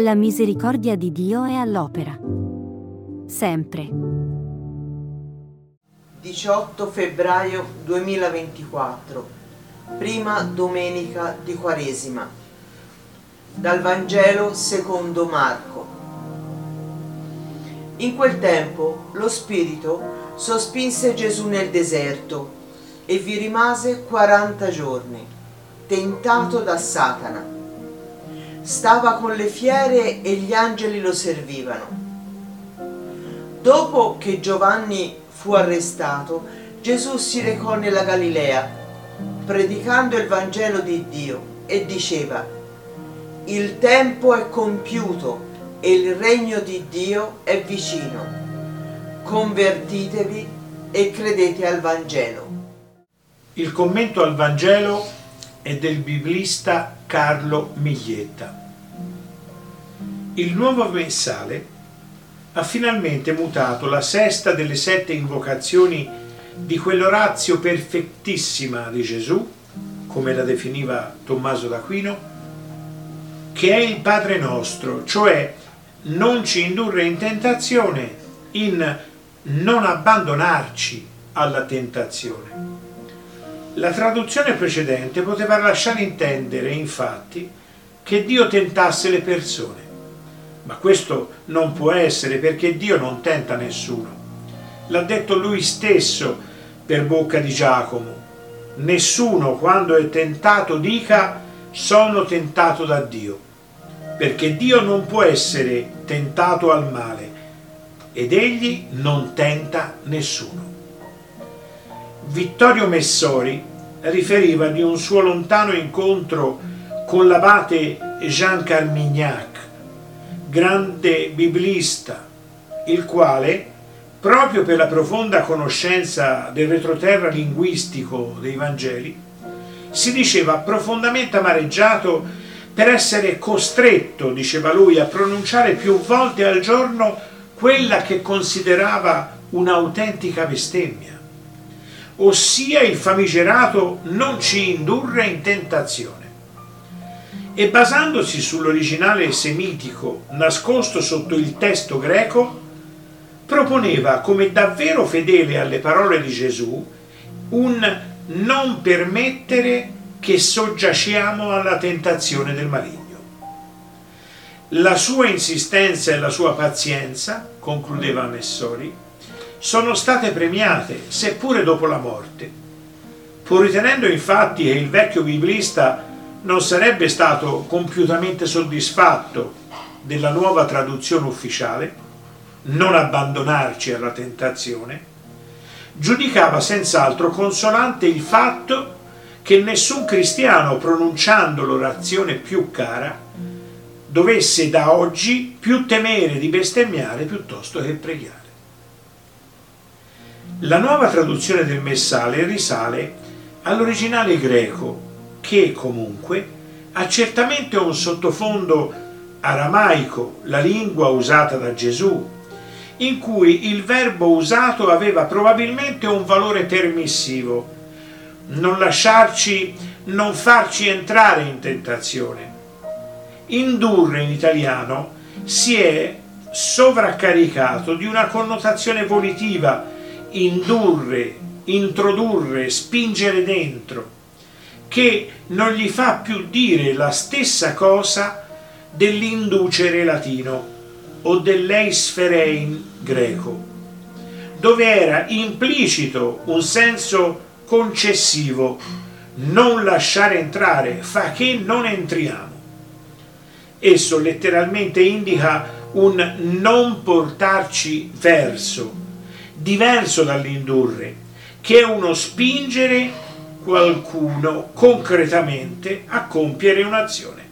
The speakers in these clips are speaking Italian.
La misericordia di Dio è all'opera. Sempre. 18 febbraio 2024, prima domenica di Quaresima. Dal Vangelo secondo Marco. In quel tempo lo Spirito sospinse Gesù nel deserto e vi rimase 40 giorni, tentato da Satana stava con le fiere e gli angeli lo servivano. Dopo che Giovanni fu arrestato, Gesù si recò nella Galilea, predicando il Vangelo di Dio e diceva, il tempo è compiuto e il regno di Dio è vicino. Convertitevi e credete al Vangelo. Il commento al Vangelo è del biblista Carlo Miglietta. Il nuovo messale ha finalmente mutato la sesta delle sette invocazioni di quell'orazio perfettissima di Gesù, come la definiva Tommaso d'Aquino, che è il Padre nostro, cioè non ci indurre in tentazione, in non abbandonarci alla tentazione. La traduzione precedente poteva lasciare intendere, infatti, che Dio tentasse le persone ma questo non può essere perché Dio non tenta nessuno. L'ha detto lui stesso per bocca di Giacomo. Nessuno quando è tentato dica sono tentato da Dio, perché Dio non può essere tentato al male ed egli non tenta nessuno. Vittorio Messori riferiva di un suo lontano incontro con l'abate Jean Carmignac grande biblista, il quale, proprio per la profonda conoscenza del retroterra linguistico dei Vangeli, si diceva profondamente amareggiato per essere costretto, diceva lui, a pronunciare più volte al giorno quella che considerava un'autentica bestemmia, ossia il famigerato non ci indurre in tentazione e basandosi sull'originale semitico nascosto sotto il testo greco, proponeva come davvero fedele alle parole di Gesù un non permettere che soggiaciamo alla tentazione del maligno. La sua insistenza e la sua pazienza, concludeva Messori, sono state premiate, seppure dopo la morte, pur ritenendo infatti che il vecchio biblista non sarebbe stato compiutamente soddisfatto della nuova traduzione ufficiale, non abbandonarci alla tentazione, giudicava senz'altro consolante il fatto che nessun cristiano pronunciando l'orazione più cara dovesse da oggi più temere di bestemmiare piuttosto che pregare. La nuova traduzione del messale risale all'originale greco che comunque ha certamente un sottofondo aramaico, la lingua usata da Gesù, in cui il verbo usato aveva probabilmente un valore permissivo, non lasciarci, non farci entrare in tentazione. Indurre in italiano si è sovraccaricato di una connotazione volitiva, indurre, introdurre, spingere dentro che non gli fa più dire la stessa cosa dell'inducere latino o dell'eisferein greco, dove era implicito un senso concessivo, non lasciare entrare, fa che non entriamo. Esso letteralmente indica un non portarci verso, diverso dall'indurre, che è uno spingere qualcuno concretamente a compiere un'azione.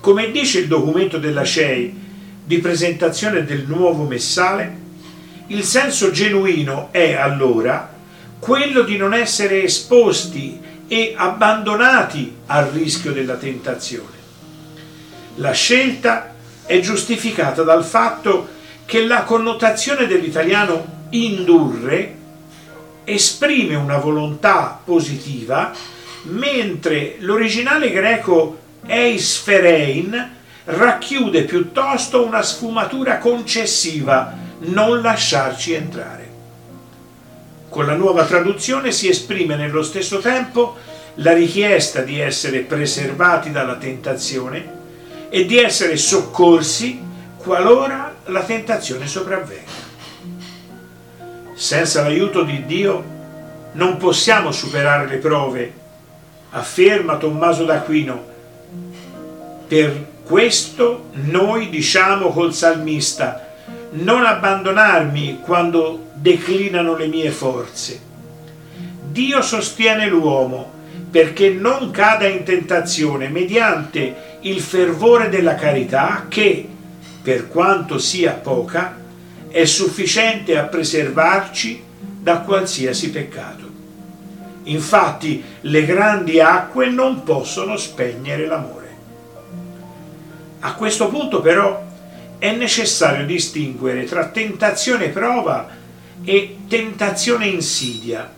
Come dice il documento della CEI di presentazione del nuovo messale, il senso genuino è allora quello di non essere esposti e abbandonati al rischio della tentazione. La scelta è giustificata dal fatto che la connotazione dell'italiano indurre esprime una volontà positiva, mentre l'originale greco eisferein racchiude piuttosto una sfumatura concessiva, non lasciarci entrare. Con la nuova traduzione si esprime nello stesso tempo la richiesta di essere preservati dalla tentazione e di essere soccorsi qualora la tentazione sopravvenga. Senza l'aiuto di Dio non possiamo superare le prove, afferma Tommaso d'Aquino. Per questo noi diciamo col salmista, non abbandonarmi quando declinano le mie forze. Dio sostiene l'uomo perché non cada in tentazione mediante il fervore della carità che, per quanto sia poca, è sufficiente a preservarci da qualsiasi peccato. Infatti le grandi acque non possono spegnere l'amore. A questo punto però è necessario distinguere tra tentazione prova e tentazione insidia,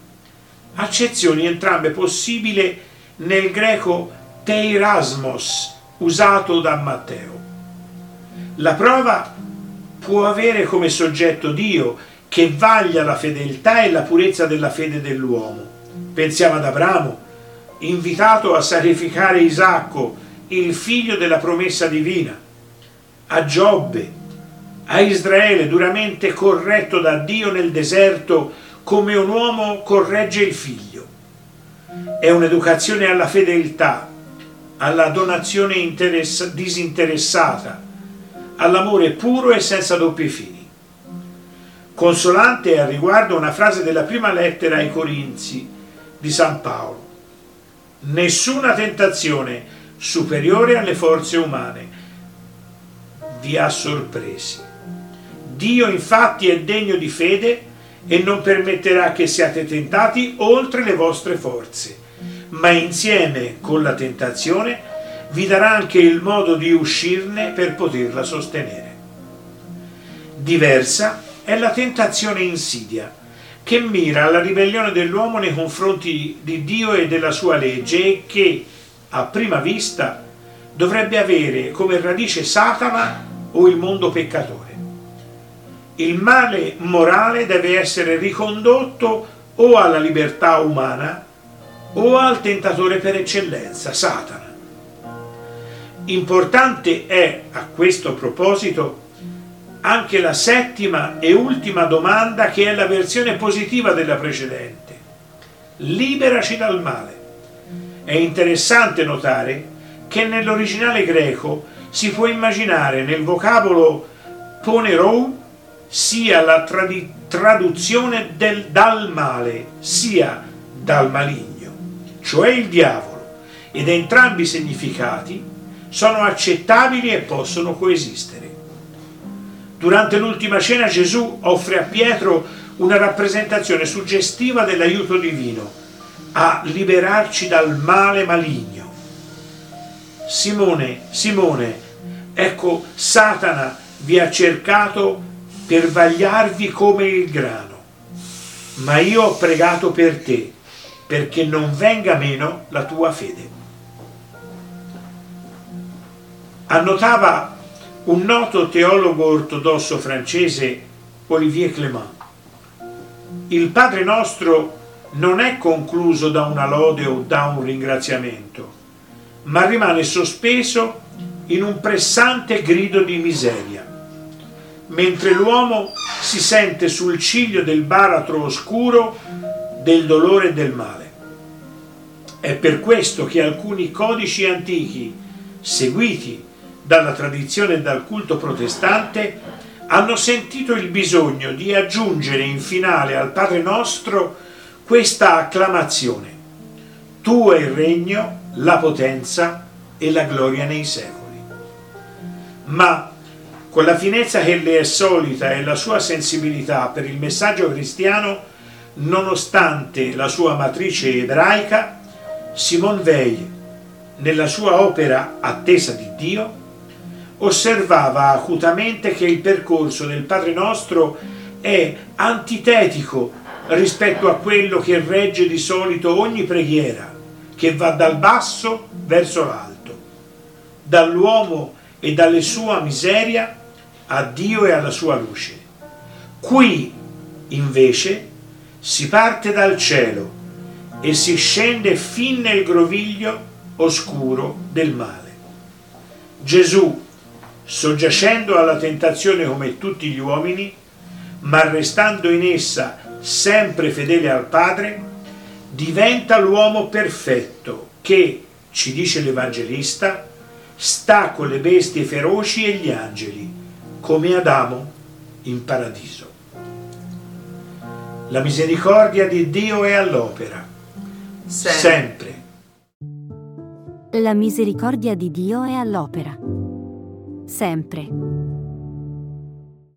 accezioni entrambe possibili nel greco teirasmos usato da Matteo. La prova può avere come soggetto Dio che vaglia la fedeltà e la purezza della fede dell'uomo. Pensiamo ad Abramo, invitato a sacrificare Isacco, il figlio della promessa divina, a Giobbe, a Israele duramente corretto da Dio nel deserto come un uomo corregge il figlio. È un'educazione alla fedeltà, alla donazione interessa- disinteressata, all'amore puro e senza doppi fini. Consolante è al riguardo una frase della prima lettera ai Corinzi di San Paolo. Nessuna tentazione superiore alle forze umane vi ha sorpresi. Dio infatti è degno di fede e non permetterà che siate tentati oltre le vostre forze, ma insieme con la tentazione vi darà anche il modo di uscirne per poterla sostenere. Diversa è la tentazione insidia, che mira alla ribellione dell'uomo nei confronti di Dio e della sua legge e che, a prima vista, dovrebbe avere come radice Satana o il mondo peccatore. Il male morale deve essere ricondotto o alla libertà umana o al tentatore per eccellenza, Satana. Importante è a questo proposito anche la settima e ultima domanda che è la versione positiva della precedente. Liberaci dal male. È interessante notare che nell'originale greco si può immaginare nel vocabolo ponerou sia la tradi- traduzione del dal male, sia dal maligno, cioè il diavolo, ed entrambi i significati sono accettabili e possono coesistere. Durante l'ultima cena Gesù offre a Pietro una rappresentazione suggestiva dell'aiuto divino a liberarci dal male maligno. Simone, Simone, ecco Satana vi ha cercato per vagliarvi come il grano, ma io ho pregato per te perché non venga meno la tua fede. Annotava un noto teologo ortodosso francese, Olivier Clément. Il Padre nostro non è concluso da una lode o da un ringraziamento, ma rimane sospeso in un pressante grido di miseria, mentre l'uomo si sente sul ciglio del baratro oscuro del dolore e del male. È per questo che alcuni codici antichi, seguiti dalla tradizione e dal culto protestante, hanno sentito il bisogno di aggiungere in finale al Padre nostro questa acclamazione. Tuo è il regno, la potenza e la gloria nei secoli. Ma con la finezza che le è solita e la sua sensibilità per il messaggio cristiano, nonostante la sua matrice ebraica, Simone Weil, nella sua opera Attesa di Dio, osservava acutamente che il percorso del Padre nostro è antitetico rispetto a quello che regge di solito ogni preghiera, che va dal basso verso l'alto, dall'uomo e dalle sua miseria a Dio e alla sua luce. Qui, invece, si parte dal cielo e si scende fin nel groviglio oscuro del male. Gesù, soggiacendo alla tentazione come tutti gli uomini, ma restando in essa sempre fedele al Padre, diventa l'uomo perfetto che, ci dice l'Evangelista, sta con le bestie feroci e gli angeli, come Adamo in paradiso. La misericordia di Dio è all'opera, Sempre. sempre. La misericordia di Dio è all'opera. Sempre.